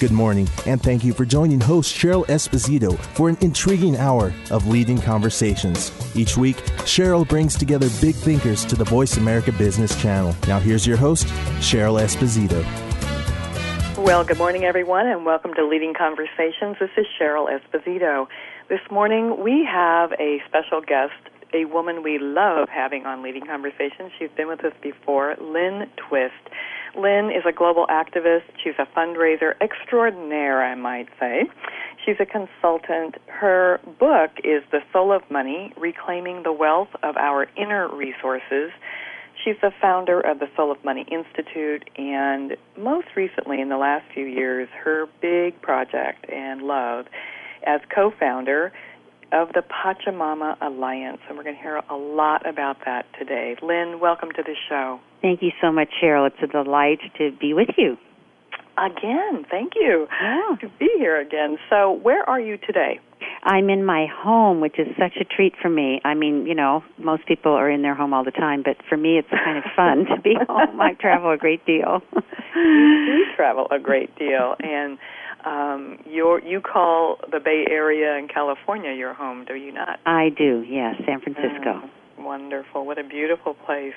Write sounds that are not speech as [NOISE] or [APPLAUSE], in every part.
Good morning, and thank you for joining host Cheryl Esposito for an intriguing hour of leading conversations. Each week, Cheryl brings together big thinkers to the Voice America Business Channel. Now, here's your host, Cheryl Esposito. Well, good morning, everyone, and welcome to Leading Conversations. This is Cheryl Esposito. This morning, we have a special guest, a woman we love having on Leading Conversations. She's been with us before, Lynne Twist. Lynne is a global activist. She's a fundraiser extraordinaire, I might say. She's a consultant. Her book is The Soul of Money Reclaiming the Wealth of Our Inner Resources. She's the founder of the Soul of Money Institute, and most recently, in the last few years, her big project and love as co founder of the Pachamama Alliance. And we're going to hear a lot about that today. Lynne, welcome to the show. Thank you so much, Cheryl. It's a delight to be with you. Again, thank you Yeah. to be here again. So, where are you today? I'm in my home, which is such a treat for me. I mean, you know, most people are in their home all the time, but for me, it's kind of [LAUGHS] fun to be home. I travel a great deal. you do travel a great deal, and um, you you call the Bay Area in California your home, do you not? I do, yes, San Francisco. Mm, wonderful. What a beautiful place.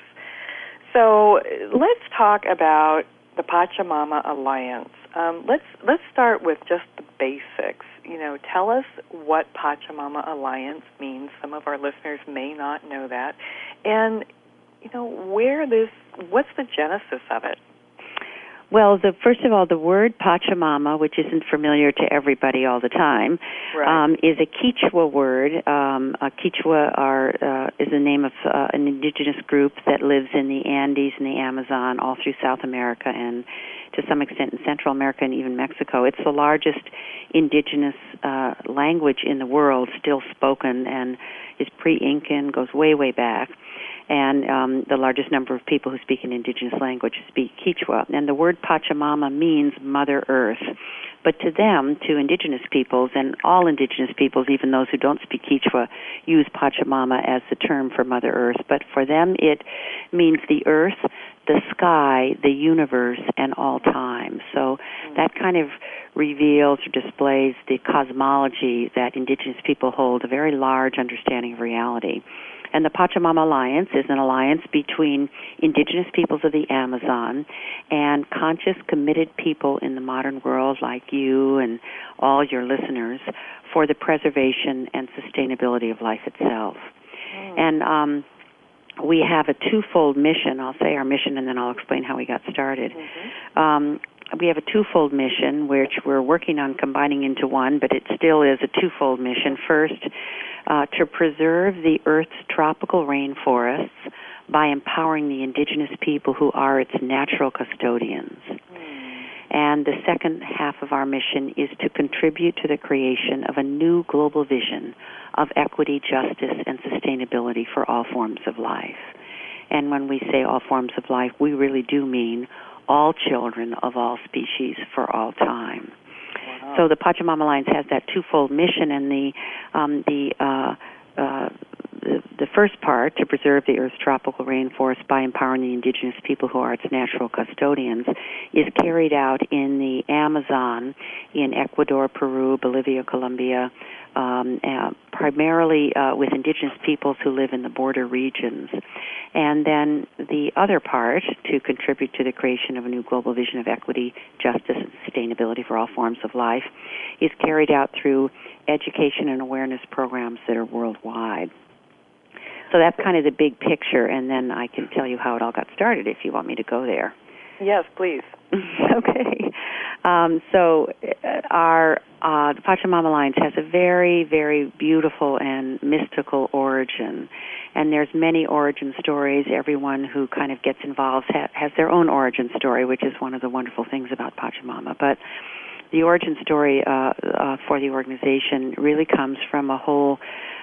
So let's talk about the Pachamama Alliance. Um, let's let's start with just the basics. You know, tell us what Pachamama Alliance means. Some of our listeners may not know that, and you know where this. What's the genesis of it? Well, the first of all, the word Pachamama, which isn't familiar to everybody all the time, Right. um, is a Quechua word. Um, uh, Quechua are uh, is the name of uh, an indigenous group that lives in the Andes and the Amazon, all through South America and to some extent in Central America and even Mexico. It's the largest indigenous uh, language in the world, still spoken, and is pre-Incan, goes way way back and um, the largest number of people who speak an indigenous language speak Quechua. And the word Pachamama means Mother Earth. But to them, to indigenous peoples, and all indigenous peoples, even those who don't speak Quechua, use Pachamama as the term for Mother Earth. But for them, it means the earth, the sky, the universe, and all time. So that kind of reveals or displays the cosmology that indigenous people hold, a very large understanding of reality. And the Pachamama Alliance is an alliance between indigenous peoples of the Amazon and conscious, committed people in the modern world like you and all your listeners for the preservation and sustainability of life itself. And um, we have a twofold mission. I'll say our mission and then I'll explain how we got started. Um, we have a twofold mission, which we're working on combining into one, but it still is a twofold mission. First, uh, to preserve the Earth's tropical rainforests by empowering the indigenous people who are its natural custodians. And the second half of our mission is to contribute to the creation of a new global vision of equity, justice, and sustainability for all forms of life. And when we say all forms of life, we really do mean all children of all species for all time. So the Pachamama Alliance has that twofold mission, and the um, the uh, uh, the, first part to preserve the Earth's tropical rainforest by empowering the indigenous people who are its natural custodians is carried out in the Amazon, in Ecuador, Peru, Bolivia, Colombia, um, uh, primarily uh, with indigenous peoples who live in the border regions. And then the other part to contribute to the creation of a new global vision of equity, justice, and sustainability for all forms of life is carried out through education and awareness programs that are worldwide. So that's kind of the big picture, and then I can tell you how it all got started if you want me to go there. Yes, please. [LAUGHS] okay. Um, so uh, our uh, the Pachamama Alliance has a very, very beautiful and mystical origin. And there's many origin stories. Everyone who kind of gets involved ha- has their own origin story, which is one of the wonderful things about Pachamama. But the origin story uh, uh, for the organization really comes from a whole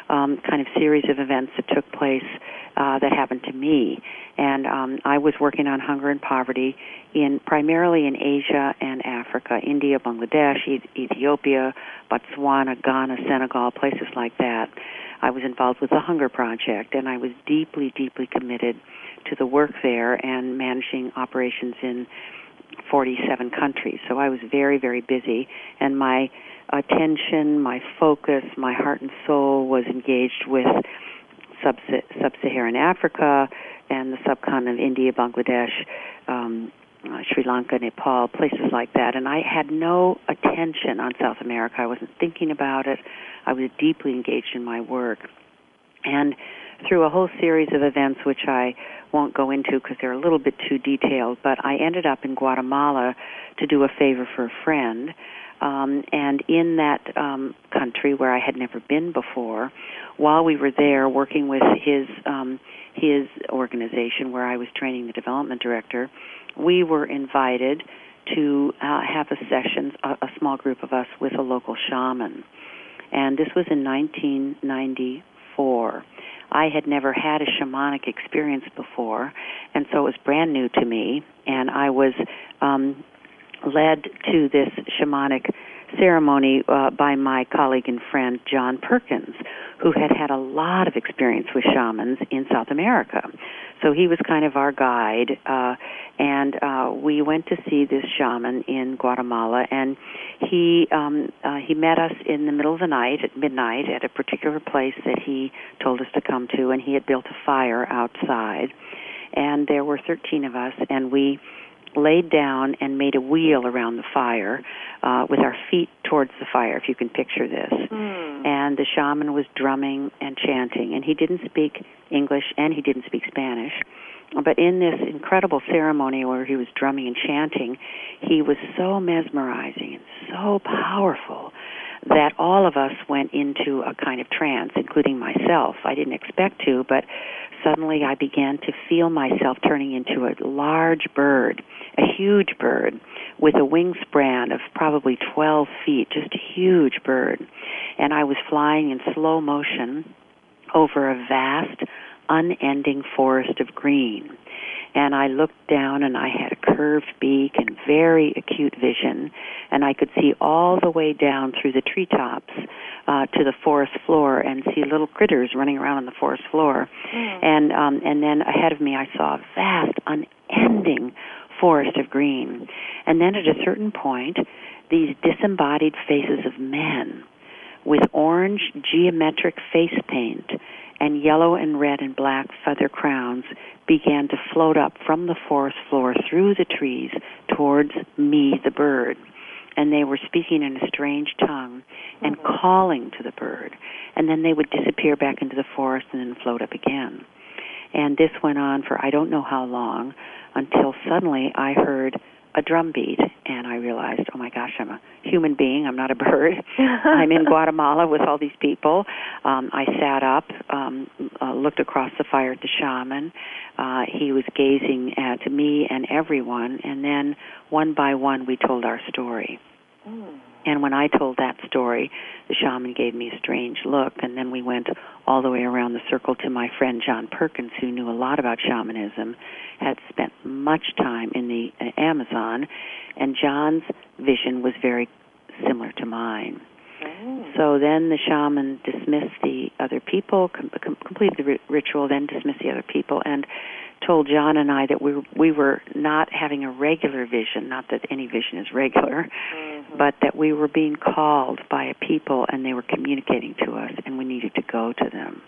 um, kind of series of events that took place uh, that happened to me. And um, I was working on hunger and poverty in primarily in Asia and Africa, India, Bangladesh, Ethiopia, Botswana, Ghana, Senegal, places like that. I was involved with the Hunger Project, and I was deeply, deeply committed to the work there and managing operations in 47 countries. So I was very, very busy, and my attention, my focus, my heart and soul was engaged with sub-Saharan Africa and the subcontinent of India, Bangladesh, um, uh, Sri Lanka, Nepal, places like that. And I had no attention on South America. I wasn't thinking about it. I was deeply engaged in my work. And through a whole series of events, which I won't go into because they're a little bit too detailed, but I ended up in Guatemala to do a favor for a friend. Um, and in that um, country where I had never been before, while we were there working with his um, his organization where I was training the development director, we were invited to uh, have a session, a, a small group of us, with a local shaman. And this was in 1994. I had never had a shamanic experience before, and so it was brand new to me. And I was um, led to this shamanic ceremony uh, by my colleague and friend John Perkins, who had had a lot of experience with shamans in South America. So he was kind of our guide, uh, and uh, we went to see this shaman in Guatemala, and he um, uh, he met us in the middle of the night at midnight at a particular place that he told us to come to, and he had built a fire outside, and there were 13 of us, and we laid down and made a wheel around the fire uh, with our feet towards the fire, if you can picture this. Mm. And the shaman was drumming and chanting, and he didn't speak English and he didn't speak Spanish. But in this incredible ceremony where he was drumming and chanting, he was so mesmerizing and so powerful that all of us went into a kind of trance, including myself. I didn't expect to, but suddenly I began to feel myself turning into a large bird, a huge bird, with a wingspan of probably 12 feet, just a huge bird. And I was flying in slow motion over a vast, unending forest of green and I looked down and I had a curved beak and very acute vision. And I could see all the way down through the treetops uh, to the forest floor and see little critters running around on the forest floor. Mm. and um, and then ahead of me I saw a vast unending forest of green. And then at a certain point these disembodied faces of men with orange geometric face paint and yellow and red and black feather crowns began to float up from the forest floor through the trees towards me, the bird. And they were speaking in a strange tongue and mm-hmm. calling to the bird. And then they would disappear back into the forest and then float up again. And this went on for I don't know how long until suddenly I heard a drum beat and I realized, my gosh, I'm a human being, I'm not a bird. [LAUGHS] I'm in Guatemala with all these people. Um, I sat up, um, uh, looked across the fire at the shaman. Uh, he was gazing at me and everyone, and then one by one we told our story. Mm. And when I told that story, the shaman gave me a strange look, and then we went all the way around the circle to my friend John Perkins, who knew a lot about shamanism, had spent much time in the uh, Amazon, and John's vision was very similar to mine. Oh. So then the shaman dismissed the other people, com- com- completed the ri- ritual, then dismissed the other people, and told John and I that we we were not having a regular vision, not that any vision is regular, mm-hmm. but that we were being called by a people and they were communicating to us and we needed to go to them.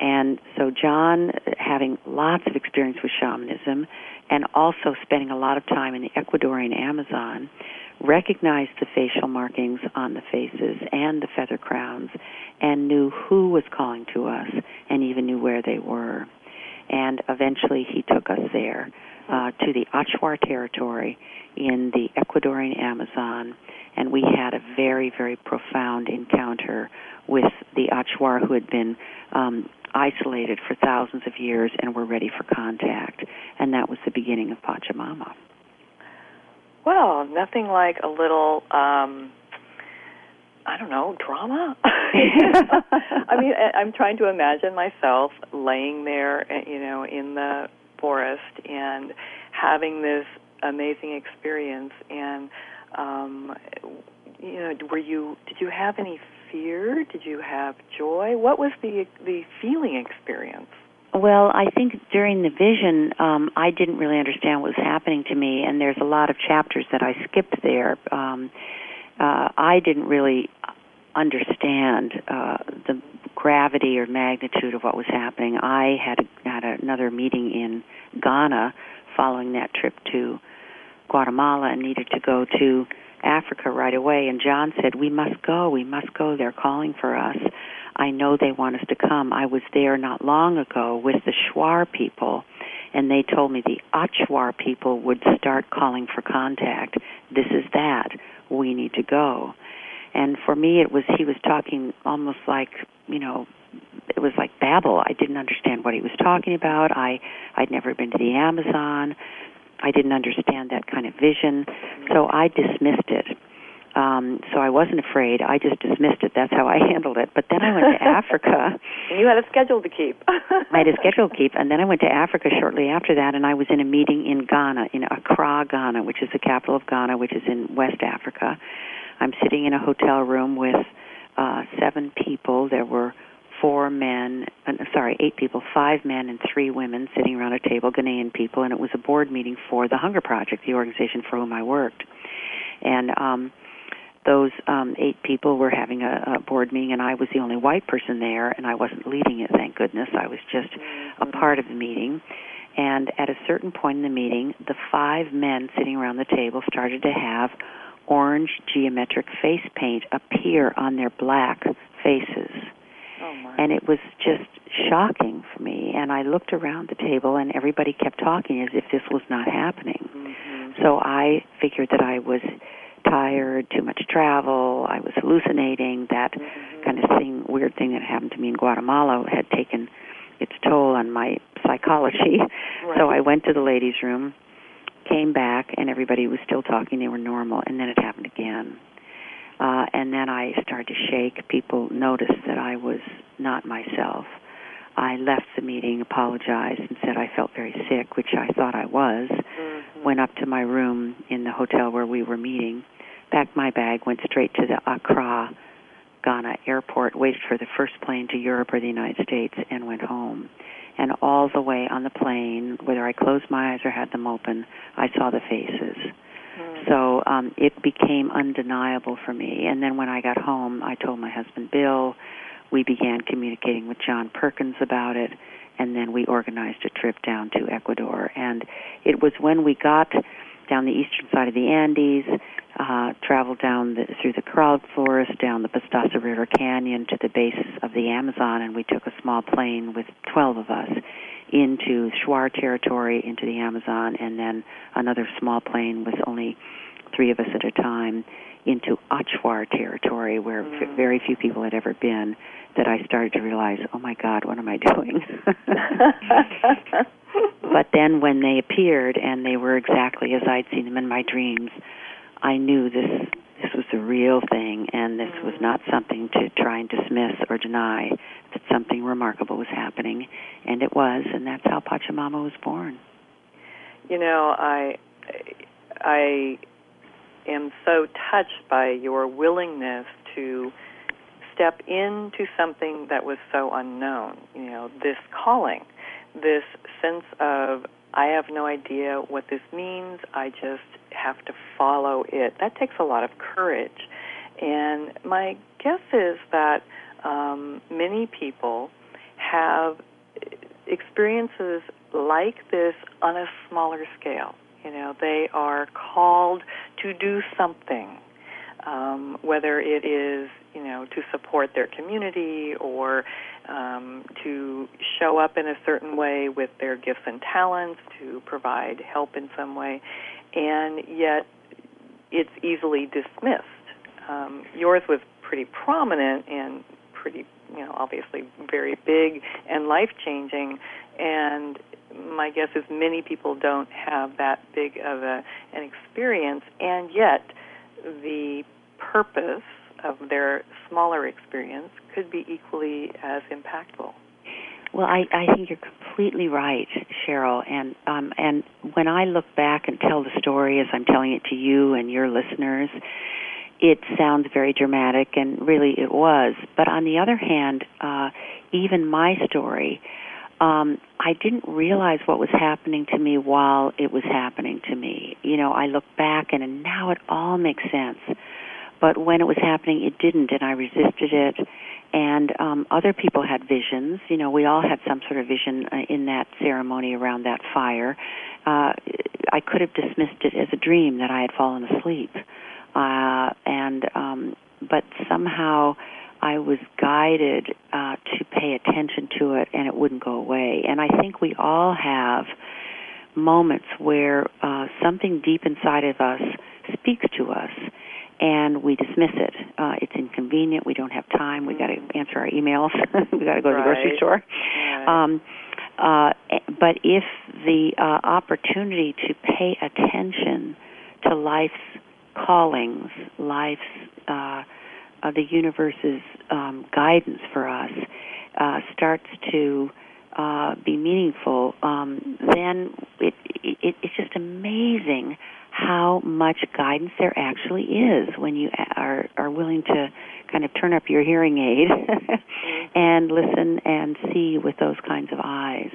And so John, having lots of experience with shamanism and also spending a lot of time in the Ecuadorian Amazon, recognized the facial markings on the faces and the feather crowns and knew who was calling to us and even knew where they were and eventually he took us there uh, to the Achuar territory in the Ecuadorian Amazon, and we had a very, very profound encounter with the Achuar who had been um, isolated for thousands of years and were ready for contact. And that was the beginning of Pachamama. Well, nothing like a little. Um, I don't know, drama. [LAUGHS] [LAUGHS] I mean, I'm trying to imagine myself laying there, you know, in the forest and having this amazing experience. And um, you know, were you? Did you have any fear? Did you have joy? What was the the feeling experience? Well, I think during the vision, um, I didn't really understand what was happening to me, and there's a lot of chapters that I skipped there. Um, uh, I didn't really understand uh, the gravity or magnitude of what was happening. I had a, had another meeting in Ghana following that trip to Guatemala and needed to go to Africa right away. And John said, "We must go. We must go. They're calling for us." I know they want us to come. I was there not long ago with the Shuar people, and they told me the Achuar people would start calling for contact. This is that. We need to go. And for me, it was he was talking almost like you know, it was like babble. I didn't understand what he was talking about. I I'd never been to the Amazon. I didn't understand that kind of vision, so I dismissed it. Um, so I wasn't afraid. I just dismissed it. That's how I handled it. But then I went to [LAUGHS] Africa. And you had a schedule to keep. [LAUGHS] I had a schedule to keep, and then I went to Africa shortly after that, and I was in a meeting in Ghana, in Accra, Ghana, which is the capital of Ghana, which is in West Africa. I'm sitting in a hotel room with uh, seven people. There were four men, uh, sorry, eight people, five men and three women sitting around a table, Ghanaian people, and it was a board meeting for the Hunger Project, the organization for whom I worked. And um, those um, eight people were having a, a board meeting, and I was the only white person there, and I wasn't leading it, thank goodness. I was just a part of the meeting. And at a certain point in the meeting, the five men sitting around the table started to have orange geometric face paint appear on their black faces. Oh and it was just shocking for me. And I looked around the table, and everybody kept talking as if this was not happening. Mm-hmm. So I figured that I was tired, too much travel, I was hallucinating. That mm-hmm. kind of thing, weird thing that happened to me in Guatemala had taken its toll on my psychology. [LAUGHS] Right. So I went to the ladies' room, came back, and everybody was still talking. They were normal, and then it happened again. Uh, and then I started to shake. People noticed that I was not myself. I left the meeting, apologized, and said I felt very sick, which I thought I was. Mm-hmm. Went up to my room in the hotel where we were meeting, packed my bag, went straight to the Accra, Ghana airport, waited for the first plane to Europe or the United States, and went home. And all the way on the plane, whether I closed my eyes or had them open, I saw the faces. Mm. So um, it became undeniable for me. And then when I got home, I told my husband Bill. We began communicating with John Perkins about it, and then we organized a trip down to Ecuador. And it was when we got down the eastern side of the Andes, uh, traveled down the, through the cloud forest, down the Pastaza River Canyon to the base of the Amazon, and we took a small plane with 12 of us into Shuar territory, into the Amazon, and then another small plane with only three of us at a time into Achuar territory, where Mm. very few people had ever been. That I started to realize, oh my God, what am I doing? [LAUGHS] [LAUGHS] but then when they appeared and they were exactly as I'd seen them in my dreams, I knew this this was the real thing and this was not something to try and dismiss or deny that something remarkable was happening and it was and that's how Pachamama was born. You know, I I am so touched by your willingness to step into something that was so unknown. You know, this calling, this sense of I have no idea what this means. I just have to follow it. That takes a lot of courage. And my guess is that um, many people have experiences like this on a smaller scale. You know, they are called to do something, um, whether it is you know, to support their community or um, to show up in a certain way with their gifts and talents, to provide help in some way, and yet it's easily dismissed. Um, yours was pretty prominent and pretty, you know, obviously very big and life changing, and my guess is many people don't have that big of a, an experience, and yet the purpose of their smaller experience could be equally as impactful. Well, I, I think you're completely right, Cheryl. And um, and when I look back and tell the story as I'm telling it to you and your listeners, it sounds very dramatic, and really it was. But on the other hand, uh, even my story, um, I didn't realize what was happening to me while it was happening to me. You know, I look back and, and now it all makes sense. But when it was happening, it didn't, and I resisted it. And um, other people had visions. You know, we all had some sort of vision uh, in that ceremony around that fire. Uh, I could have dismissed it as a dream that I had fallen asleep. Uh, and um, but somehow I was guided uh, to pay attention to it, and it wouldn't go away. And I think we all have moments where uh, something deep inside of us speaks to us and we dismiss it. Uh, it's inconvenient. We don't have time. We got to answer our emails. [LAUGHS] we got to go to the grocery store. Right. Um, uh, but if the uh, opportunity to pay attention to life's callings, life's uh, uh, the universe's um, guidance for us uh, starts to uh, be meaningful, um, then it, it, it's just amazing how much guidance there actually is when you are are willing to kind of turn up your hearing aid [LAUGHS] and listen and see with those kinds of eyes.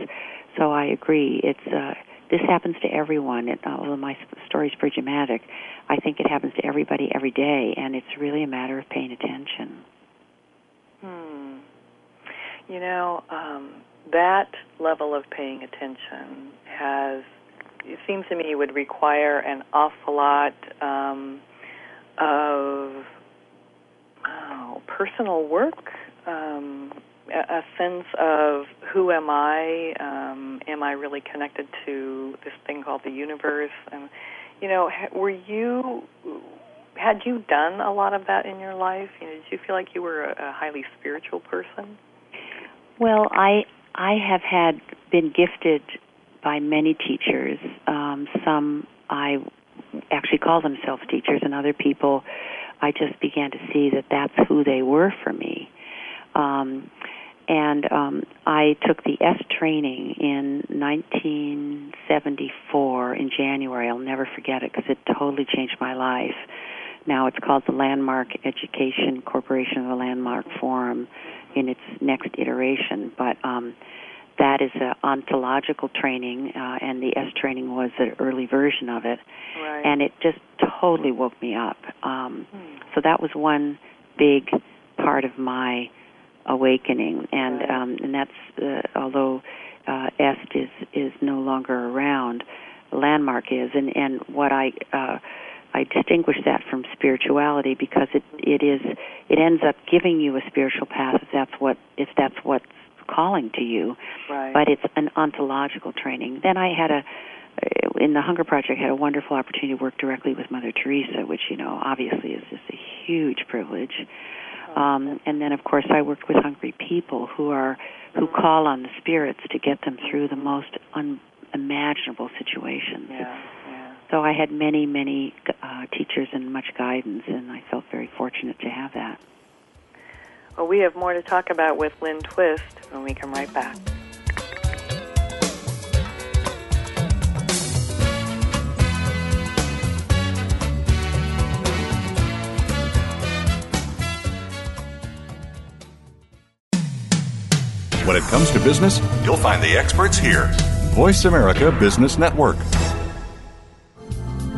So I agree. It's uh, this happens to everyone. It, although my story is pretty dramatic, I think it happens to everybody every day, and it's really a matter of paying attention. Hmm. You know, um, that level of paying attention has it seems to me would require an awful lot um, of oh, personal work, um, a, a sense of who am I? Um, am I really connected to this thing called the universe? And you know, were you had you done a lot of that in your life? You know, did you feel like you were a, a highly spiritual person? Well, I I have had been gifted by many teachers. Um, some I actually call themselves teachers, and other people I just began to see that that's who they were for me. Um, and um, I took the EST training in 1974 in January. I'll never forget it because it totally changed my life. Now it's called the Landmark Education Corporation of the Landmark Forum in its next iteration. But um, that is an ontological training, uh, and the EST training was an early version of it, right. and it just totally woke me up. Um, hmm. So that was one big part of my awakening, and right. um, and that's uh, although uh, EST is is no longer around, Landmark is, and and what I uh, I distinguish that from spirituality because it it is it ends up giving you a spiritual path if that's what if that's what's calling to you. Right. But it's an ontological training. Then I had a in the Hunger Project had a wonderful opportunity to work directly with Mother Teresa, which you know obviously is just a huge privilege. Oh, Um, and then of course I worked with hungry people who are who Mm-hmm. call on the spirits to get them through the most unimaginable situations. Yeah, yeah. So I had many, many uh, teachers and much guidance, and I felt very fortunate to have that. Well, we have more to talk about with Lynne Twist when we come right back. When it comes to business, you'll find the experts here. Voice America Business Network.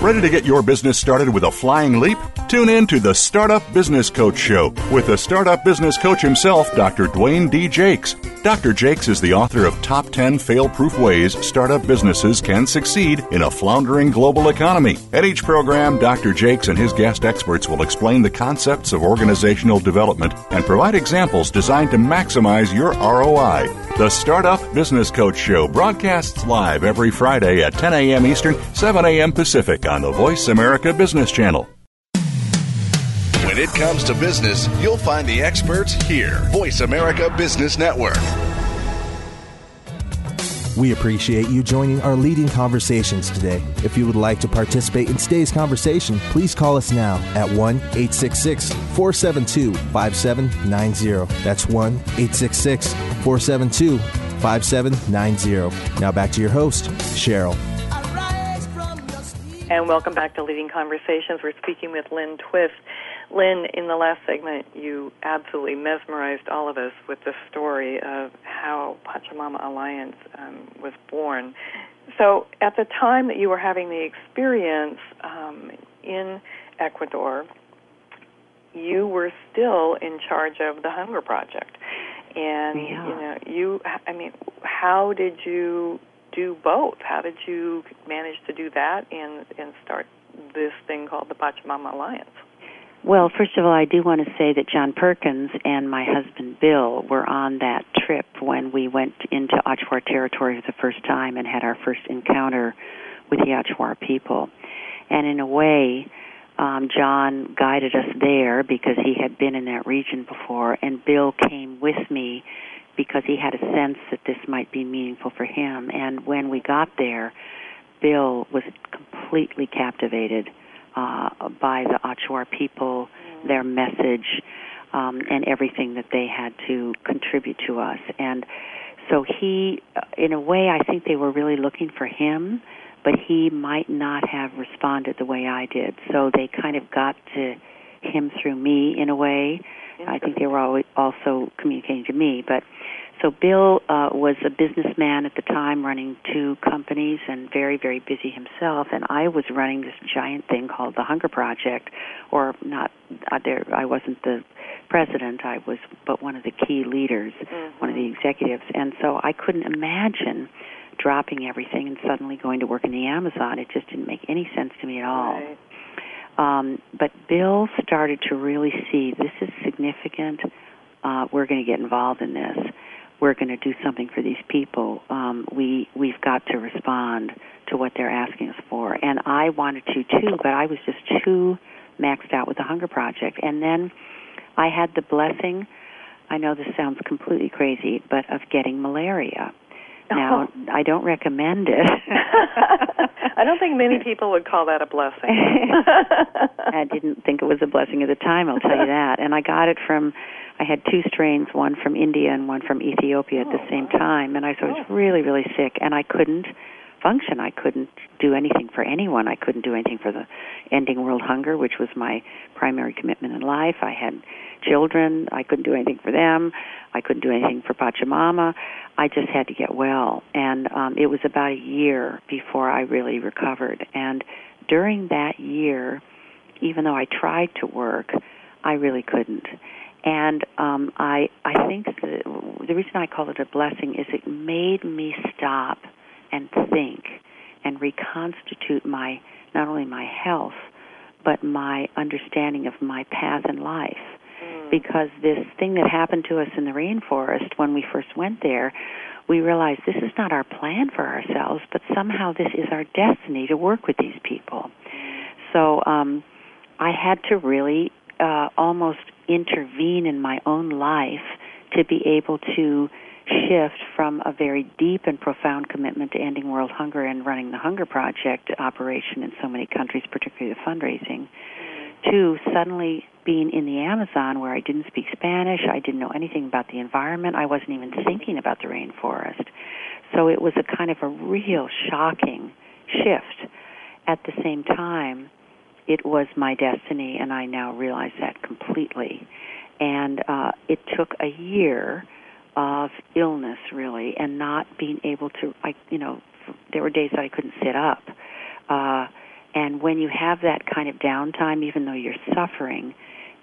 Ready to get your business started with a flying leap? Tune in to the Startup Business Coach Show with the Startup Business Coach himself, Dr. Dwayne D. Jakes. Dr. Jakes is the author of Top 10 Fail Proof Ways Startup Businesses Can Succeed in a Floundering Global Economy. At each program, Dr. Jakes and his guest experts will explain the concepts of organizational development and provide examples designed to maximize your ROI. The Startup Business Coach Show broadcasts live every Friday at 10 a.m. Eastern, 7 a.m. Pacific on the Voice America Business Channel. When it comes to business, you'll find the experts here. Voice America Business Network. We appreciate you joining our leading conversations today. If you would like to participate in today's conversation, please call us now at 1 866 472 5790. That's 1 866 472 5790. Now back to your host, Cheryl. And welcome back to Leading Conversations. We're speaking with Lynne Twist. Lynne, in the last segment, you absolutely mesmerized all of us with the story of how Pachamama Alliance um, was born. So, at the time that you were having the experience um, in Ecuador, you were still in charge of the Hunger Project, and Yeah. you know, you. I mean, how did you do both? How did you manage to do that and and start this thing called the Pachamama Alliance? Well, first of all, I do want to say that John Perkins and my husband Bill were on that trip when we went into Achuar territory for the first time and had our first encounter with the Achuar people. And in a way, um, John guided us there because he had been in that region before, and Bill came with me because he had a sense that this might be meaningful for him. And when we got there, Bill was completely captivated uh, by the Achuar people, their message, um, and everything that they had to contribute to us. And so he, uh, in a way, I think they were really looking for him, but he might not have responded the way I did. So they kind of got to him through me in a way. I think they were always also communicating to me, but so Bill uh, was a businessman at the time, running two companies and very, very busy himself. And I was running this giant thing called the Hunger Project, or not. Uh, there, I wasn't the president. I was, but one of the key leaders, one of the executives. And so I couldn't imagine dropping everything and suddenly going to work in the Amazon. It just didn't make any sense to me at all. Right. Um, but Bill started to really see this is significant. Uh, we're going to get involved in this. We're going to do something for these people. Um, we we've got to respond to what they're asking us for. And I wanted to too, but I was just too maxed out with the Hunger Project. And then I had the blessing. I know this sounds completely crazy, but of getting malaria. [LAUGHS] Now, I don't recommend it. [LAUGHS] I don't think many people would call that a blessing. [LAUGHS] I didn't think it was a blessing at the time, I'll tell you that. And I got it from I had two strains, one from India and one from Ethiopia at the oh, same time, and I so I was oh. really really sick and I couldn't function. I couldn't do anything for anyone. I couldn't do anything for the ending world hunger, which was my primary commitment in life. I had children. I couldn't do anything for them. I couldn't do anything for Pachamama. I just had to get well. And um, it was about a year before I really recovered. And during that year, even though I tried to work, I really couldn't. And um, I, I think the, the reason I call it a blessing is it made me stop and think and reconstitute my not only my health but my understanding of my path in life. Because this thing that happened to us in the rainforest when we first went there we realized this is not our plan for ourselves but somehow this is our destiny to work with these people. So um i had to really uh almost intervene in my own life to be able to shift from a very deep and profound commitment to ending world hunger and running the Hunger Project operation in so many countries, particularly the fundraising, to suddenly being in the Amazon where I didn't speak Spanish, I didn't know anything about the environment, I wasn't even thinking about the rainforest. So it was a kind of a real shocking shift. At the same time, it was my destiny, and I now realize that completely. And uh, it took a year of illness, really, and not being able to, I, you know, there were days that I couldn't sit up. Uh, and when you have that kind of downtime, even though you're suffering,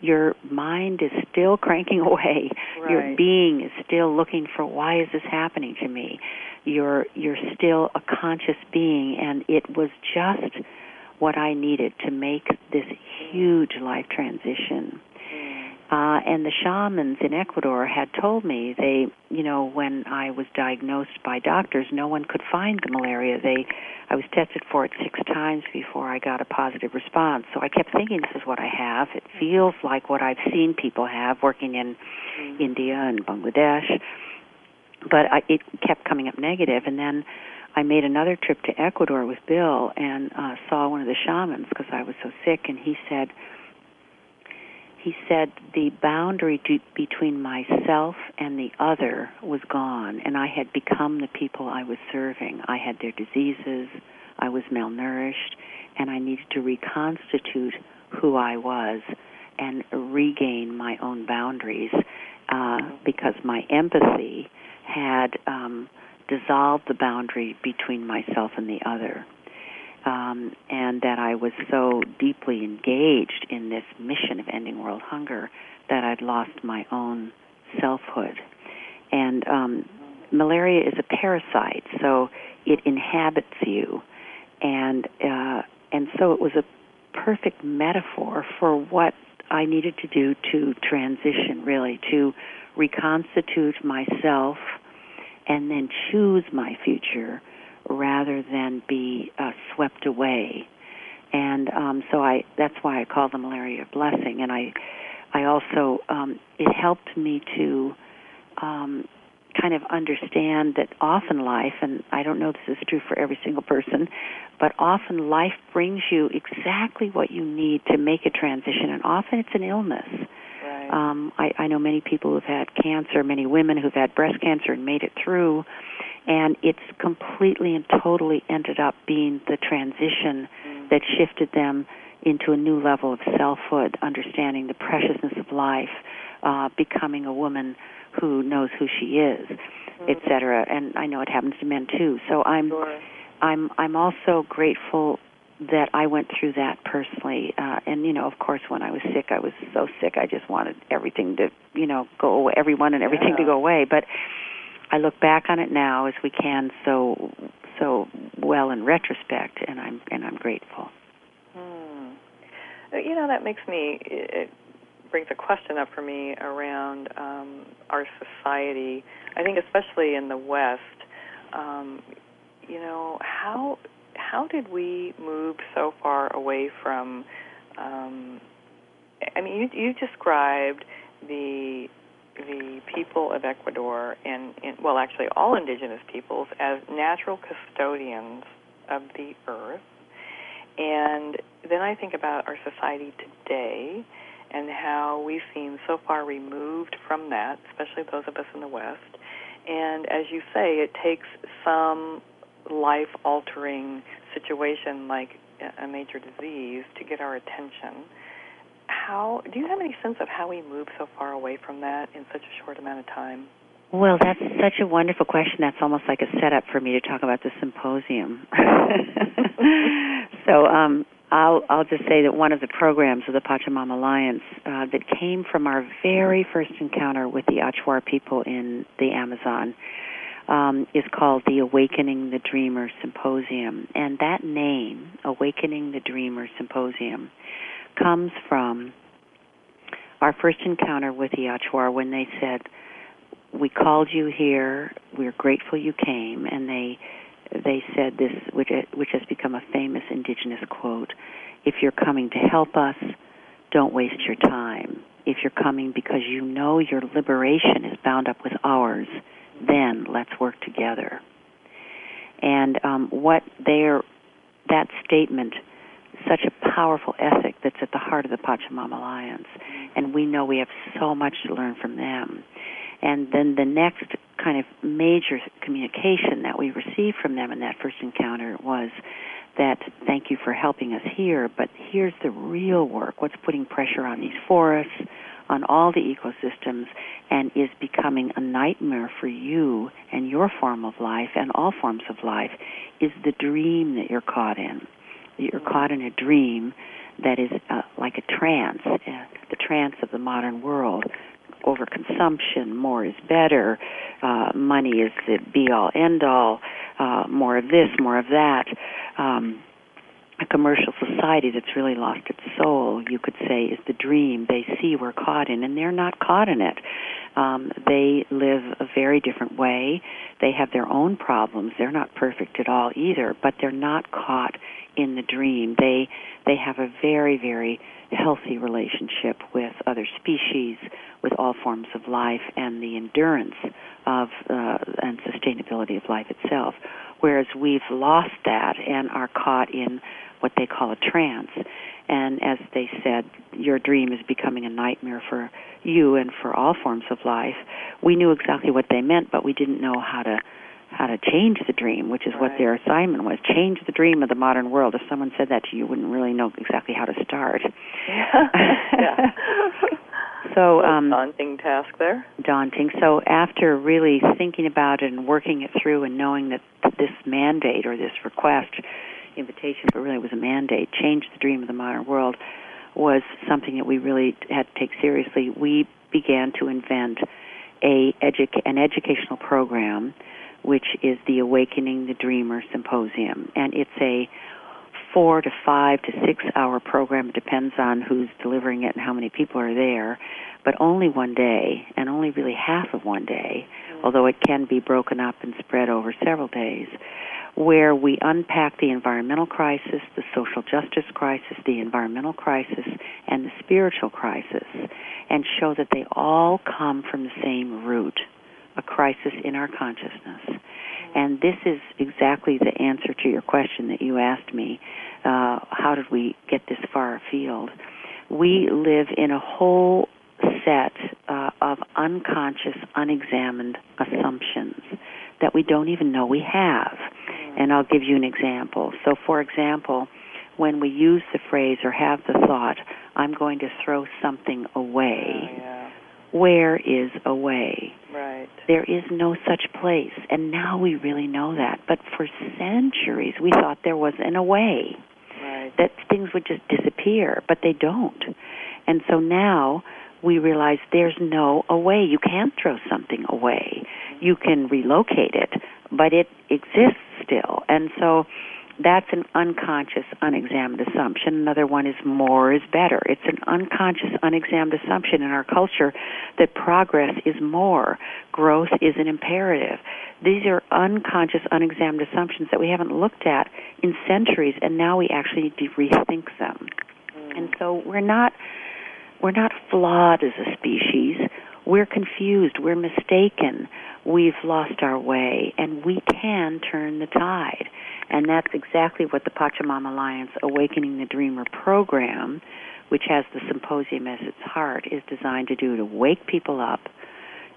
your mind is still [LAUGHS] cranking away. Right. Your being is still looking for why is this happening to me? You're you're still a conscious being and it was just what I needed to make this huge life transition. Uh, and the shamans in Ecuador had told me they, you know, when I was diagnosed by doctors, no one could find the malaria. They, I was tested for it six times before I got a positive response. So I kept thinking, this is what I have. It feels like what I've seen people have working in mm-hmm. India and Bangladesh, but I, it kept coming up negative. And then I made another trip to Ecuador with Bill and uh, saw one of the shamans because I was so sick, and he said he said the boundary to, between myself and the other was gone, and I had become the people I was serving. I had their diseases, I was malnourished, and I needed to reconstitute who I was and regain my own boundaries uh, because my empathy had um, dissolved the boundary between myself and the other um, and that I was so deeply engaged in this mission of ending world hunger that I'd lost my own selfhood. And um, malaria is a parasite, so it inhabits you, and uh, and so it was a perfect metaphor for what I needed to do to transition, really, to reconstitute myself and then choose my future rather than be uh, swept away. And um, so I that's why I call the malaria a blessing. And I I also um, it helped me to um, kind of understand that often life, and I don't know if this is true for every single person, but often life brings you exactly what you need to make a transition, and often it's an illness. Right. Um, I, I know many people who've had cancer, many women who've had breast cancer and made it through, and it's completely and totally ended up being the transition that shifted them into a new level of selfhood, understanding the preciousness of life, uh, becoming a woman who knows who she is, mm-hmm. etc. And I know it happens to men too. So I'm, sure. I'm, I'm also grateful that I went through that personally. Uh, and you know, of course, when I was sick, I was so sick. I just wanted everything to, you know, go away, everyone and everything yeah. to go away. But I look back on it now as we can so so well in retrospect, and I'm and I'm grateful. Hmm. You know that makes me it brings a question up for me around um, our society. I think especially in the West, um, you know how how did we move so far away from? Um, I mean, you, you described the the people of Ecuador and, and, well, actually all indigenous peoples as natural custodians of the earth. And then I think about our society today and how we seem so far removed from that, especially those of us in the West. And as you say, it takes some life altering situation like a major disease to get our attention how do you have any sense of how we move so far away from that in such a short amount of time? Well, that's such a wonderful question. That's almost like a setup for me to talk about the symposium. [LAUGHS] so, um, I'll I'll just say that one of the programs of the Pachamama Alliance uh, that came from our very first encounter with the Achuar people in the Amazon um, is called the Awakening the Dreamer Symposium, and that name, Awakening the Dreamer Symposium, comes from our first encounter with the Achuar when they said, "We called you here. We're grateful you came." And they they said this, which which has become a famous indigenous quote: "If you're coming to help us, don't waste your time. If you're coming because you know your liberation is bound up with ours, then let's work together. And um, what their that statement, such a powerful ethic that's at the heart of the Pachamama Alliance, and we know we have so much to learn from them. And then the next kind of major communication that we received from them in that first encounter was that thank you for helping us here, but here's the real work. What's putting pressure on these forests, on all the ecosystems, and is becoming a nightmare for you and your form of life and all forms of life is the dream that you're caught in. You're caught in a dream that is uh, like a trance, uh, the trance of the modern world. Overconsumption, more is better, uh, money is the be all end all, uh, more of this, more of that. Um, a commercial society that's really lost its soul, you could say, is the dream they see we're caught in, and they're not caught in it. Um, they live a very different way. They have their own problems. They're not perfect at all either, but they're not caught in the dream. They they have a very very healthy relationship with other species, with all forms of life, and the endurance of uh, and sustainability of life itself. Whereas we've lost that and are caught in what they call a trance. And as they said, your dream is becoming a nightmare for you and for all forms of life. We knew exactly what they meant, but we didn't know how to how to change the dream, which is right. what their assignment was. Change the dream of the modern world. If someone said that to you, you wouldn't really know exactly how to start. yeah. yeah. [LAUGHS] [LAUGHS] so um, daunting task there. Daunting. So after really thinking about it and working it through and knowing that this mandate or this request, invitation, but really it was a mandate, change the dream of the modern world, was something that we really had to take seriously. We began to invent a edu- an educational program which is the Awakening the Dreamer Symposium. And it's a four to five to six hour program. It depends on who's delivering it and how many people are there, but only one day, and only really half of one day, although it can be broken up and spread over several days, where we unpack the environmental crisis, the social justice crisis, the environmental crisis, and the spiritual crisis, and show that they all come from the same root a crisis in our consciousness. And this is exactly the answer to your question that you asked me. Uh, how did we get this far afield? We live in a whole set uh, of unconscious, unexamined assumptions that we don't even know we have. And I'll give you an example. So, for example, when we use the phrase or have the thought, I'm going to throw something away. Oh, yeah where is away? Right. There is no such place. And now we really know that. But for centuries we thought there was an away. Right. That things would just disappear, but they don't. And so now we realize there's no away. You can't throw something away. Mm-hmm. You can relocate it, but it exists still. And so that's an unconscious, unexamined assumption. Another one is more is better. It's an unconscious, unexamined assumption in our culture that progress is more, growth is an imperative. These are unconscious, unexamined assumptions that we haven't looked at in centuries, and now we actually need to rethink them. Mm. And so we're not we're not flawed as a species. We're confused. We're mistaken. We've lost our way, and we can turn the tide. And that's exactly what the Pachamama Alliance Awakening the Dreamer program, which has the symposium as its heart, is designed to do to wake people up,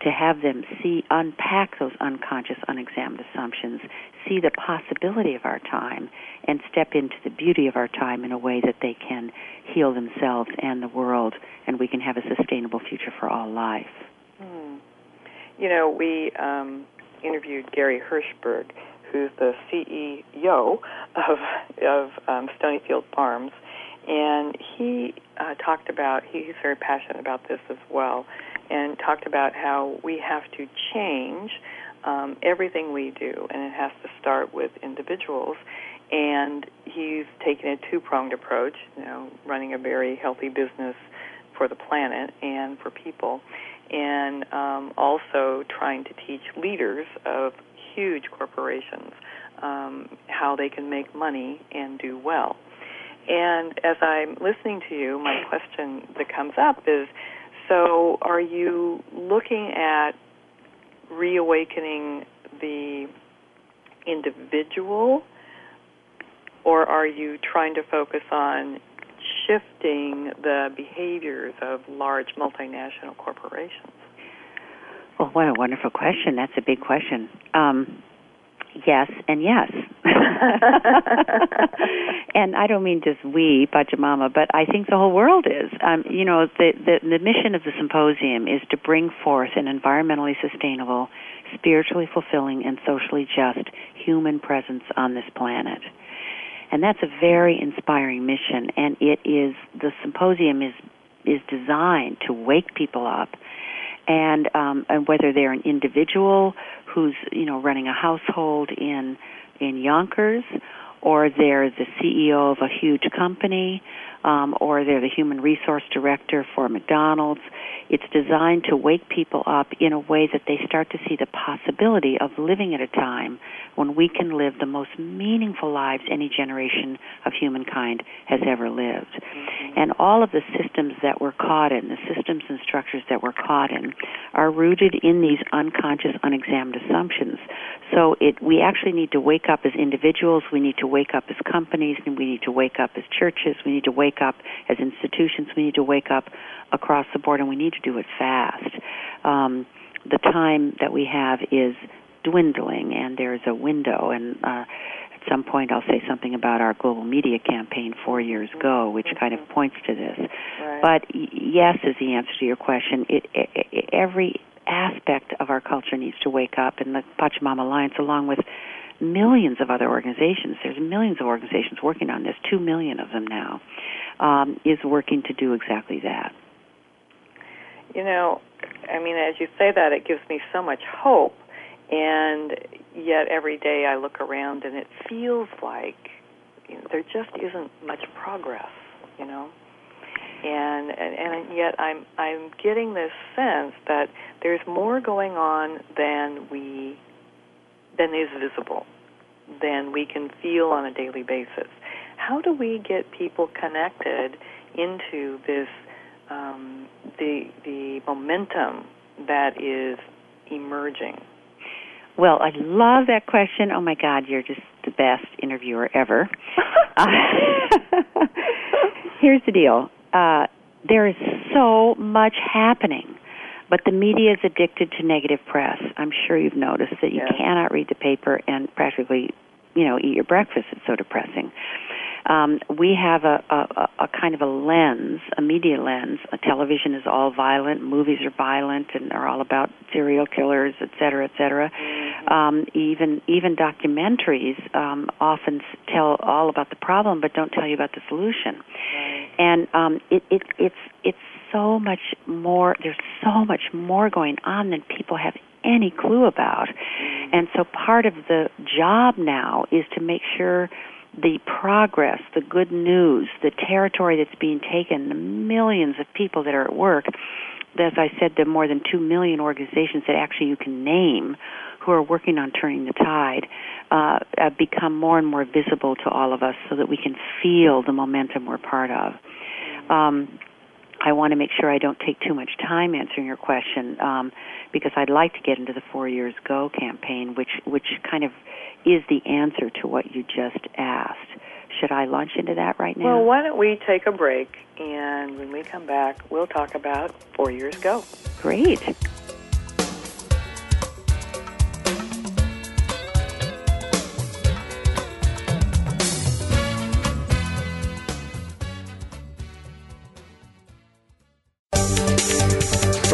to have them see, unpack those unconscious, unexamined assumptions, see the possibility of our time, and step into the beauty of our time in a way that they can heal themselves and the world, and we can have a sustainable future for all life. Hmm. You know, we um, interviewed Gary Hirshberg, who's the CEO of of um, Stonyfield Farms, and he uh, talked about he's very passionate about this as well, and talked about how we have to change um, everything we do, and it has to start with individuals. And he's taken a two-pronged approach, you know, running a very healthy business for the planet and for people, and um, also trying to teach leaders of huge corporations um, how they can make money and do well. And as I'm listening to you, my question that comes up is so are you looking at reawakening the individual, or are you trying to focus on shifting the behaviors of large multinational corporations? Well, what a wonderful question. That's a big question. Um, yes and yes. [LAUGHS] and I don't mean just we, Pachamama, but I think the whole world is. Um, you know, the, the, the mission of the symposium is to bring forth an environmentally sustainable, spiritually fulfilling, and socially just human presence on this planet. And that's a very inspiring mission, and it is, the symposium is, is designed to wake people up and um, and whether they're an individual who's you know running a household in in Yonkers, or they're the CEO of a huge company, um, or they're the human resource director for McDonald's. It's designed to wake people up in a way that they start to see the possibility of living at a time when we can live the most meaningful lives any generation of humankind has ever lived. Mm-hmm. And all of the systems that we're caught in, the systems and structures that we're caught in, are rooted in these unconscious, unexamined assumptions. So it, we actually need to wake up as individuals, we need to wake up as companies, and we need to wake up as churches, we need to wake up as institutions, we need to wake up across the board, and we need to do it fast. Um, the time that we have is dwindling, and there's a window. And uh, at some point, I'll say something about our global media campaign Four Years Go, which kind of points to this. Right. But yes, is the answer to your question. It, it, it, every aspect of our culture needs to wake up, and the Pachamama Alliance, along with millions of other organizations, there's millions of organizations working on this, two million of them now, um, is working to do exactly that. You know, I mean, as you say that, it gives me so much hope. And yet, every day I look around and it feels like you know, there just isn't much progress, you know. And, and and yet I'm I'm getting this sense that there's more going on than we than is visible, than we can feel on a daily basis. How do we get people connected into this um, the the momentum that is emerging? Well, I love that question. Oh my God, you're just the best interviewer ever. [LAUGHS] uh, [LAUGHS] here's the deal. Uh, there is so much happening, but the media is addicted to negative press. I'm sure you've noticed that you yes. cannot read the paper and practically, you know, eat your breakfast. It's so depressing um, we have a, a, a kind of a lens, a media lens. A television is all violent, movies are violent, and are all about serial killers, et cetera, et cetera. Mm-hmm. Um, even even documentaries um, often tell all about the problem, but don't tell you about the solution. Right. And um, it, it, it's it's so much more. There's so much more going on than people have any clue about. And so part of the job now is to make sure the progress, the good news, the territory that's being taken, the millions of people that are at work, as I said, the more than two million organizations that actually you can name who are working on turning the tide, uh, become more and more visible to all of us so that we can feel the momentum we're part of. Um, I want to make sure I don't take too much time answering your question um, because I'd like to get into the Four Years Go campaign, which which kind of is the answer to what you just asked. Should I launch into that right now? Well, why don't we take a break, and when we come back, we'll talk about Four Years Go. Great.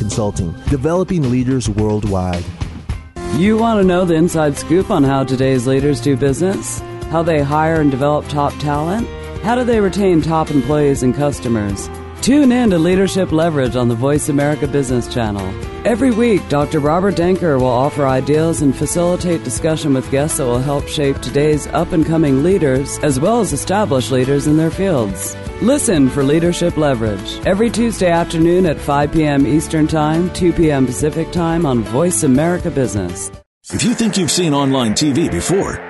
Consulting, developing leaders worldwide. You want to know the inside scoop on how today's leaders do business? How they hire and develop top talent? How do they retain top employees and customers? Tune in to Leadership Leverage on the Voice America Business Channel. Every week, Dr. Robert Danker will offer ideas and facilitate discussion with guests that will help shape today's up and coming leaders as well as established leaders in their fields. Listen for Leadership Leverage every Tuesday afternoon at 5 p.m. Eastern Time, 2 p.m. Pacific Time on Voice America Business. If you think you've seen online TV before,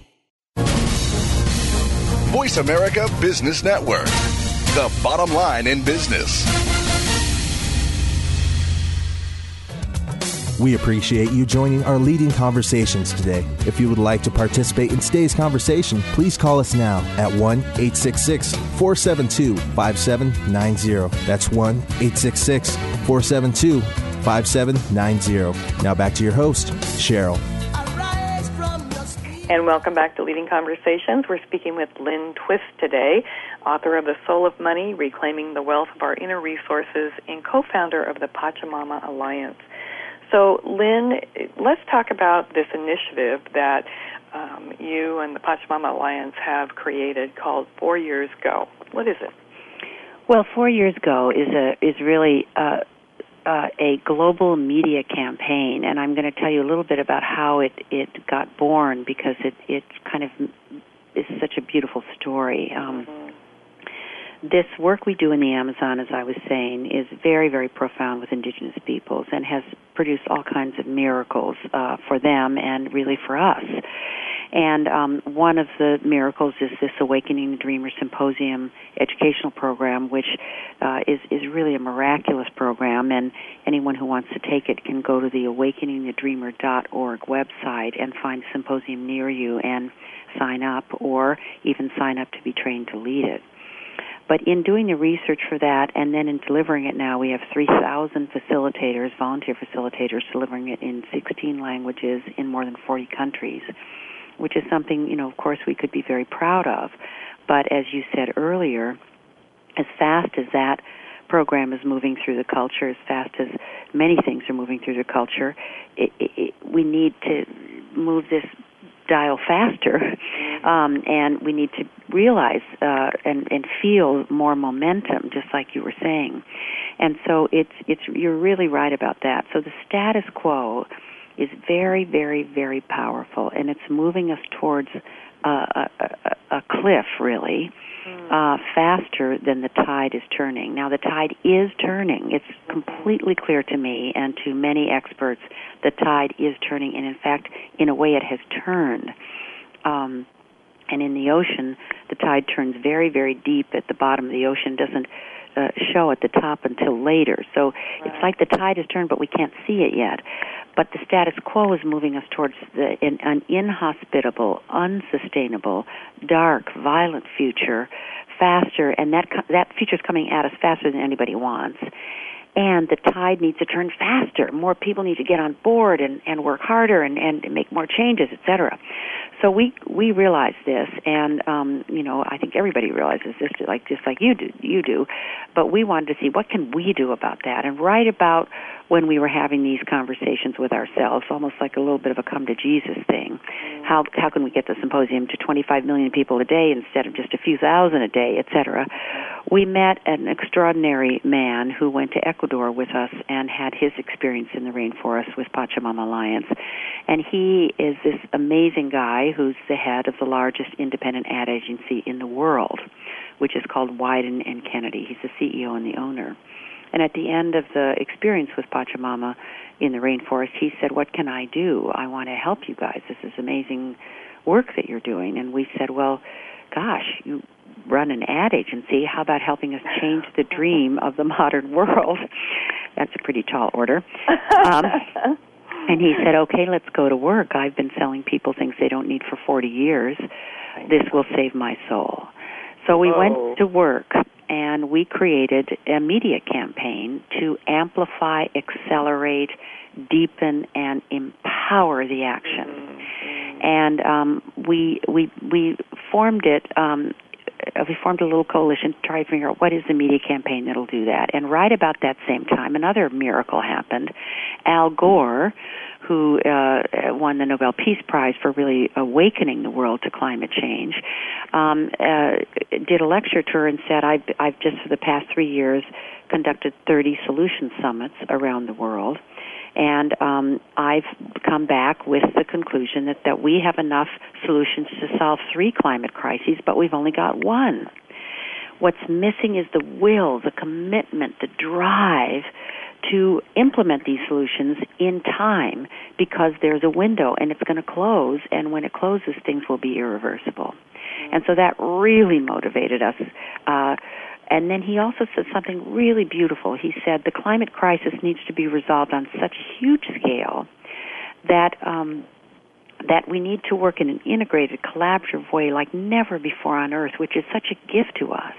Voice America Business Network, the bottom line in business. We appreciate you joining our leading conversations today. If you would like to participate in today's conversation, please call us now at 1 866 472 5790. That's 1 866 472 5790. Now back to your host, Cheryl. And welcome back to Leading Conversations. We're speaking with Lynne Twist today, author of The Soul of Money Reclaiming the Wealth of Our Inner Resources and co founder of the Pachamama Alliance. So, Lynn, let's talk about this initiative that um, you and the Pachamama Alliance have created called Four Years Go. What is it? Well, Four Years Go is a is really uh, uh, a global media campaign, and I'm going to tell you a little bit about how it it got born because it it kind of is such a beautiful story. Um, this work we do in the Amazon, as I was saying, is very, very profound with indigenous peoples and has produced all kinds of miracles uh, for them and really for us. And um, one of the miracles is this Awakening the Dreamer Symposium educational program, which uh, is is really a miraculous program. And anyone who wants to take it can go to the awakeningthedreamer.org website and find a symposium near you and sign up, or even sign up to be trained to lead it. But in doing the research for that and then in delivering it now, we have 3,000 facilitators, volunteer facilitators, delivering it in 16 languages in more than 40 countries, which is something, you know, of course, we could be very proud of. But as you said earlier, as fast as that program is moving through the culture, as fast as many things are moving through the culture, it, it, it, we need to move this dial faster, um, and we need to realize uh, and, and feel more momentum, just like you were saying. And so it's it's you're really right about that. So the status quo is very, very, very powerful, and it's moving us towards uh, a, a, a cliff, really. Uh, faster than the tide is turning. Now, the tide is turning. It's completely clear to me and to many experts the tide is turning, and in fact, in a way, it has turned. Um, and in the ocean, the tide turns very, very deep at the bottom of the ocean, doesn't uh, show at the top until later. So right. it's like the tide has turned, but we can't see it yet. But the status quo is moving us towards the, an, an inhospitable, unsustainable, dark, violent future faster, and that that future is coming at us faster than anybody wants. And the tide needs to turn faster. More people need to get on board and, and work harder and, and make more changes, etc. So we we realize this, and um, you know I think everybody realizes this, like just like you do, you do. But we wanted to see what can we do about that, and right about when we were having these conversations with ourselves, almost like a little bit of a come to Jesus thing. How how can we get the symposium to 25 million people a day instead of just a few thousand a day, etc. We met an extraordinary man who went to Ecuador with us and had his experience in the rainforest with Pachamama Alliance, and he is this amazing guy who's the head of the largest independent ad agency in the world, which is called Wieden and Kennedy. He's the CEO and the owner. And at the end of the experience with Pachamama in the rainforest, he said, What can I do? I want to help you guys. This is amazing work that you're doing. And we said, Well, gosh, you run an ad agency. How about helping us change the dream of the modern world? [LAUGHS] That's a pretty tall order. Um, and he said, okay, let's go to work. I've been selling people things they don't need for 40 years. This will save my soul. So we went to work and we created a media campaign to amplify, accelerate, deepen, and empower the action. Mm-hmm. And um, we we we formed it. Um, uh, we formed a little coalition to try to figure out what is the media campaign that'll do that. And right about that same time, another miracle happened. Al Gore, who uh, won the Nobel Peace Prize for really awakening the world to climate change, um, uh, did a lecture tour and said, I've, I've just for the past three years conducted 30 solution summits around the world and um, I've come back with the conclusion that, that we have enough solutions to solve three climate crises, but we've only got one. What's missing is the will, the commitment, the drive to implement these solutions in time because there's a window and it's going to close, and when it closes, things will be irreversible. And so that really motivated us. Uh, and then he also said something really beautiful. He said the climate crisis needs to be resolved on such a huge scale that um, that we need to work in an integrated, collaborative way like never before on Earth, which is such a gift to us.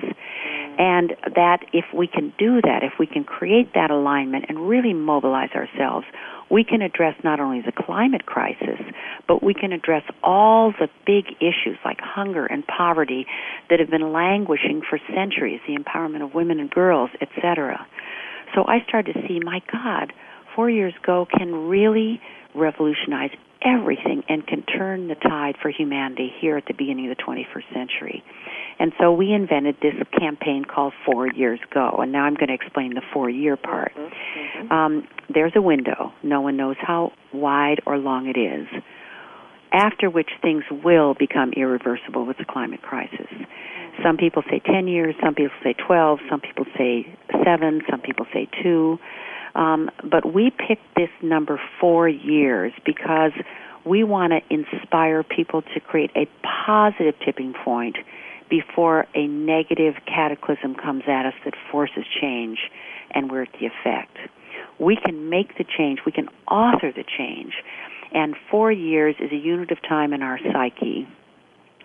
And that if we can do that, if we can create that alignment and really mobilize ourselves, we can address not only the climate crisis, but we can address all the big issues like hunger and poverty that have been languishing for centuries, the empowerment of women and girls, etc. So I started to see, my God, Four Years Go can really revolutionize everything and can turn the tide for humanity here at the beginning of the 21st century. And so we invented this campaign called Four Years Go. And now I'm going to explain the four year part. Mm-hmm. Um, there's a window. No one knows how wide or long it is. After which things will become irreversible with the climate crisis. Some people say 10 years, some people say 12, some people say 7, some people say 2. Um, but we picked this number four years because we want to inspire people to create a positive tipping point before a negative cataclysm comes at us that forces change and we're at the effect. We can make the change, we can author the change. And four years is a unit of time in our psyche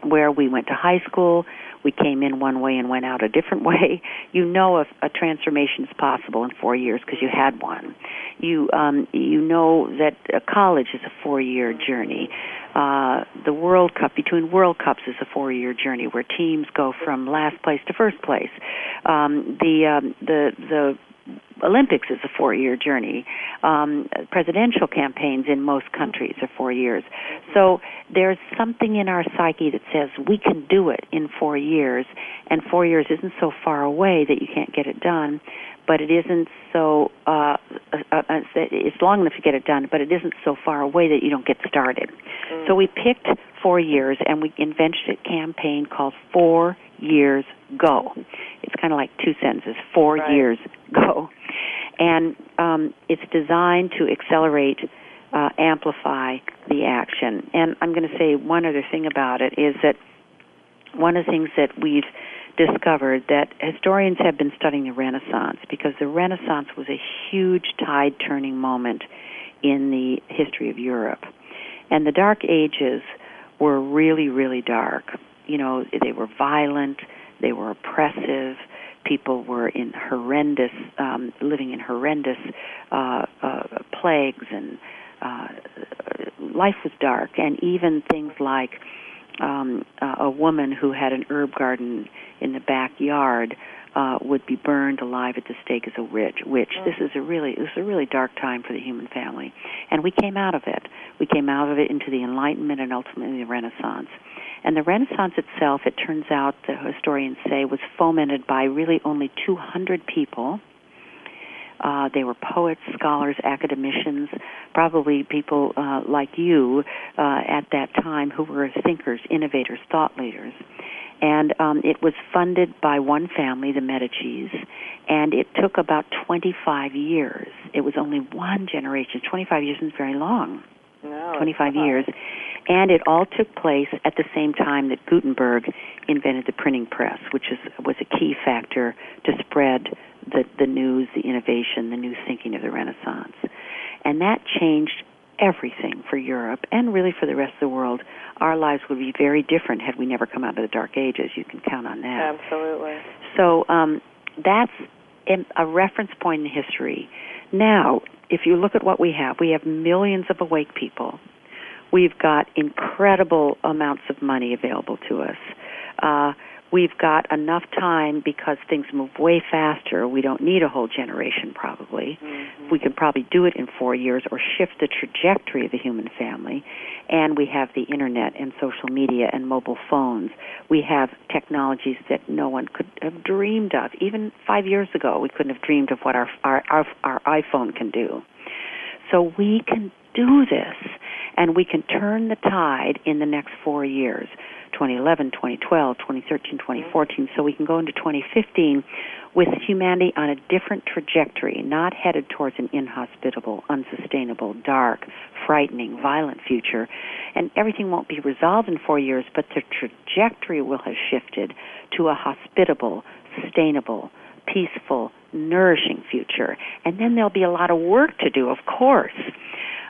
where we went to high school, we came in one way and went out a different [LAUGHS] way. You know if a transformation is possible in four years because you had one. You um, you know that college is a four-year journey. Uh, the World Cup between World Cups is a four-year journey where teams go from last place to first place. Um, the um, the the Olympics is a four year journey. Um, presidential campaigns in most countries are four years. So there's something in our psyche that says we can do it in four years, and four years isn't so far away that you can't get it done. But it isn't so. Uh, uh, uh, it's long enough to get it done, but it isn't so far away that you don't get started. Mm. So we picked four years, and we invented a campaign called Four Years Go. It's kind of like two sentences. Four right. years go and um, it's designed to accelerate, uh, amplify the action. And I'm going to say one other thing about it is that one of the things that we've discovered that historians have been studying the Renaissance because the Renaissance was a huge tide turning moment in the history of Europe. And the Dark Ages were really, really dark. You know, they were violent, they were oppressive, people were in horrendous, um, living in horrendous uh, uh, plagues, and uh, life was dark. And even things like um, a woman who had an herb garden in the backyard uh, would be burned alive at the stake as a witch. Witch. Mm. This is a really this is a really dark time for the human family, and we came out of it. We came out of it into the Enlightenment and ultimately the Renaissance. And the Renaissance itself, it turns out, the historians say, was fomented by really only 200 people. Uh, they were poets, scholars, academicians, probably people uh, like you uh, at that time who were thinkers, innovators, thought leaders. And um, it was funded by one family, the Medicis, and it took about 25 years. It was only one generation. 25 years isn't very long. No, 25 years and it all took place at the same time that Gutenberg invented the printing press, which is, was a key factor to spread the, the news, the innovation, the new thinking of the Renaissance. And that changed everything for Europe and really for the rest of the world. Our lives would be very different had we never come out of the Dark Ages. You can count on that. Absolutely. So um, that's a reference point in history. Now, if you look at what we have, we have millions of awake people. We've got incredible amounts of money available to us. Uh, we've got enough time because things move way faster. We don't need a whole generation, probably. Mm-hmm. We can probably do it in four years or shift the trajectory of the human family. And we have the internet and social media and mobile phones. We have technologies that no one could have dreamed of. Even five years ago, we couldn't have dreamed of what our, our, our, our iPhone can do. So we can do this, and we can turn the tide in the next four years. 2011, 2012, 2013, mm-hmm. 2014. So we can go into 2015 with humanity on a different trajectory, not headed towards an inhospitable, unsustainable, dark, frightening, violent future. And everything won't be resolved in four years, but the trajectory will have shifted to a hospitable, sustainable, peaceful, nourishing future. And then there'll be a lot of work to do, of course.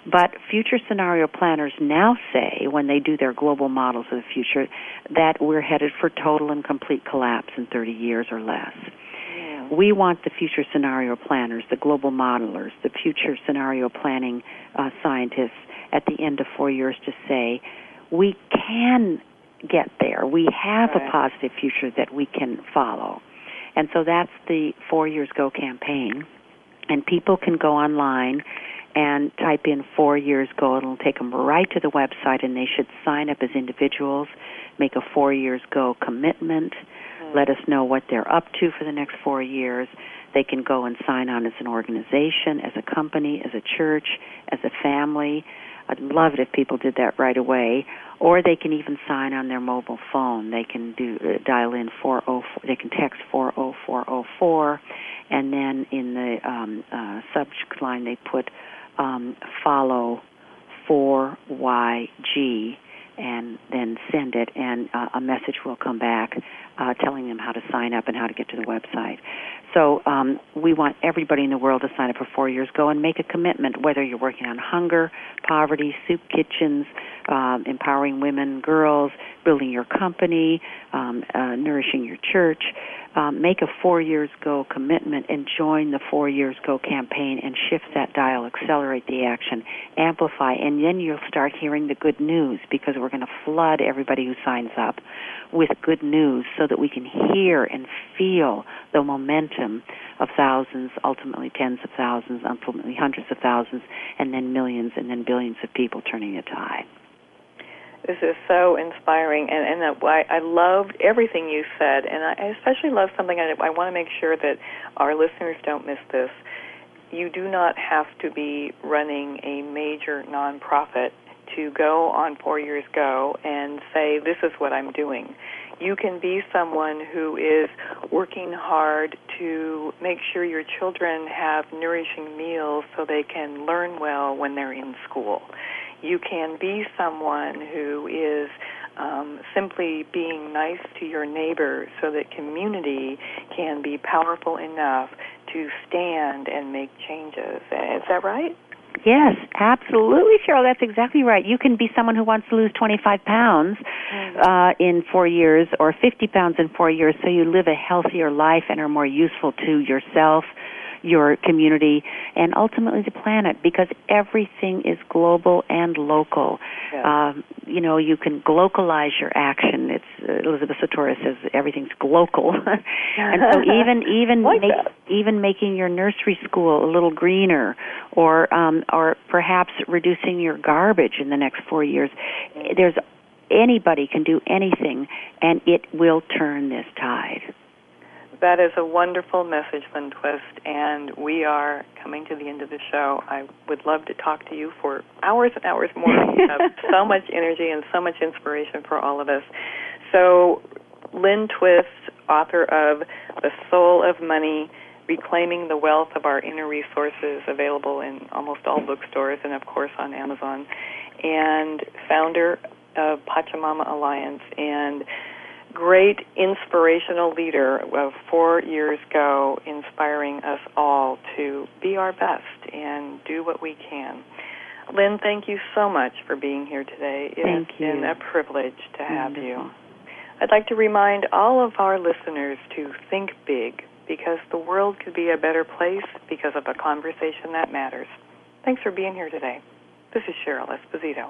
But future scenario planners now say, when they do their global models of the future, that we're headed for total and complete collapse in 30 years or less. Yeah. We want the future scenario planners, the global modelers, the future scenario planning uh, scientists at the end of four years to say, we can get there. We have right. a positive future that we can follow. And so that's the Four Years Go campaign. And people can go online and type in four years go. And it'll take them right to the website, and they should sign up as individuals, make a four years go commitment, mm. let us know what they're up to for the next four years. They can go and sign on as an organization, as a company, as a church, as a family. I'd love it if people did that right away. Or they can even sign on their mobile phone. They can do uh, dial in 404. They can text 40404, and then in the um, uh, subject line they put um, follow 4YG and then send it, and uh, a message will come back uh, telling them how to sign up and how to get to the website. So um, we want everybody in the world to sign up for four years. Go and make a commitment, whether you're working on hunger, poverty, soup kitchens, um, empowering women, girls, building your company, um, uh, nourishing your church um, make a four years go commitment and join the four years go campaign and shift that dial, accelerate the action, amplify, and then you'll start hearing the good news because we're going to flood everybody who signs up with good news so that we can hear and feel the momentum of thousands, ultimately tens of thousands, ultimately hundreds of thousands, and then millions and then billions of people turning the tide. This is so inspiring, and and I, I loved everything you said, and I especially love something I, I want to make sure that our listeners don't miss this. You do not have to be running a major nonprofit to go on Four Years Go and say, This is what I'm doing. You can be someone who is working hard to make sure your children have nourishing meals so they can learn well when they're in school you can be someone who is um, simply being nice to your neighbor so that community can be powerful enough to stand and make changes. Is that right? Yes, absolutely, Cheryl. That's exactly right. You can be someone who wants to lose 25 pounds mm-hmm. uh, in four years or 50 pounds in four years so you live a healthier life and are more useful to yourself, your community, and ultimately the planet because everything is global and local. Yeah. Um, you know, you can glocalize your action. It's uh, Elizabeth Sahtouris says everything's glocal, [LAUGHS] and so [LAUGHS] even even like make, even making your nursery school a little greener, or um, or perhaps reducing your garbage in the next four years. There's anybody can do anything, and it will turn this tide. That is a wonderful message, Lynne Twist, and we are coming to the end of the show. I would love to talk to you for hours and hours more. You [LAUGHS] have so much energy and so much inspiration for all of us. So, Lynne Twist, author of The Soul of Money, Reclaiming the Wealth of Our Inner Resources, available in almost all bookstores and, of course, on Amazon, and founder of Pachamama Alliance. And great inspirational leader of Four Years Go, inspiring us all to be our best and do what we can. Lynne, thank you so much for being here today. It thank has you. been a privilege to have Wonderful. you. I'd like to remind all of our listeners to think big because the world could be a better place because of a conversation that matters. Thanks for being here today. This is Cheryl Esposito.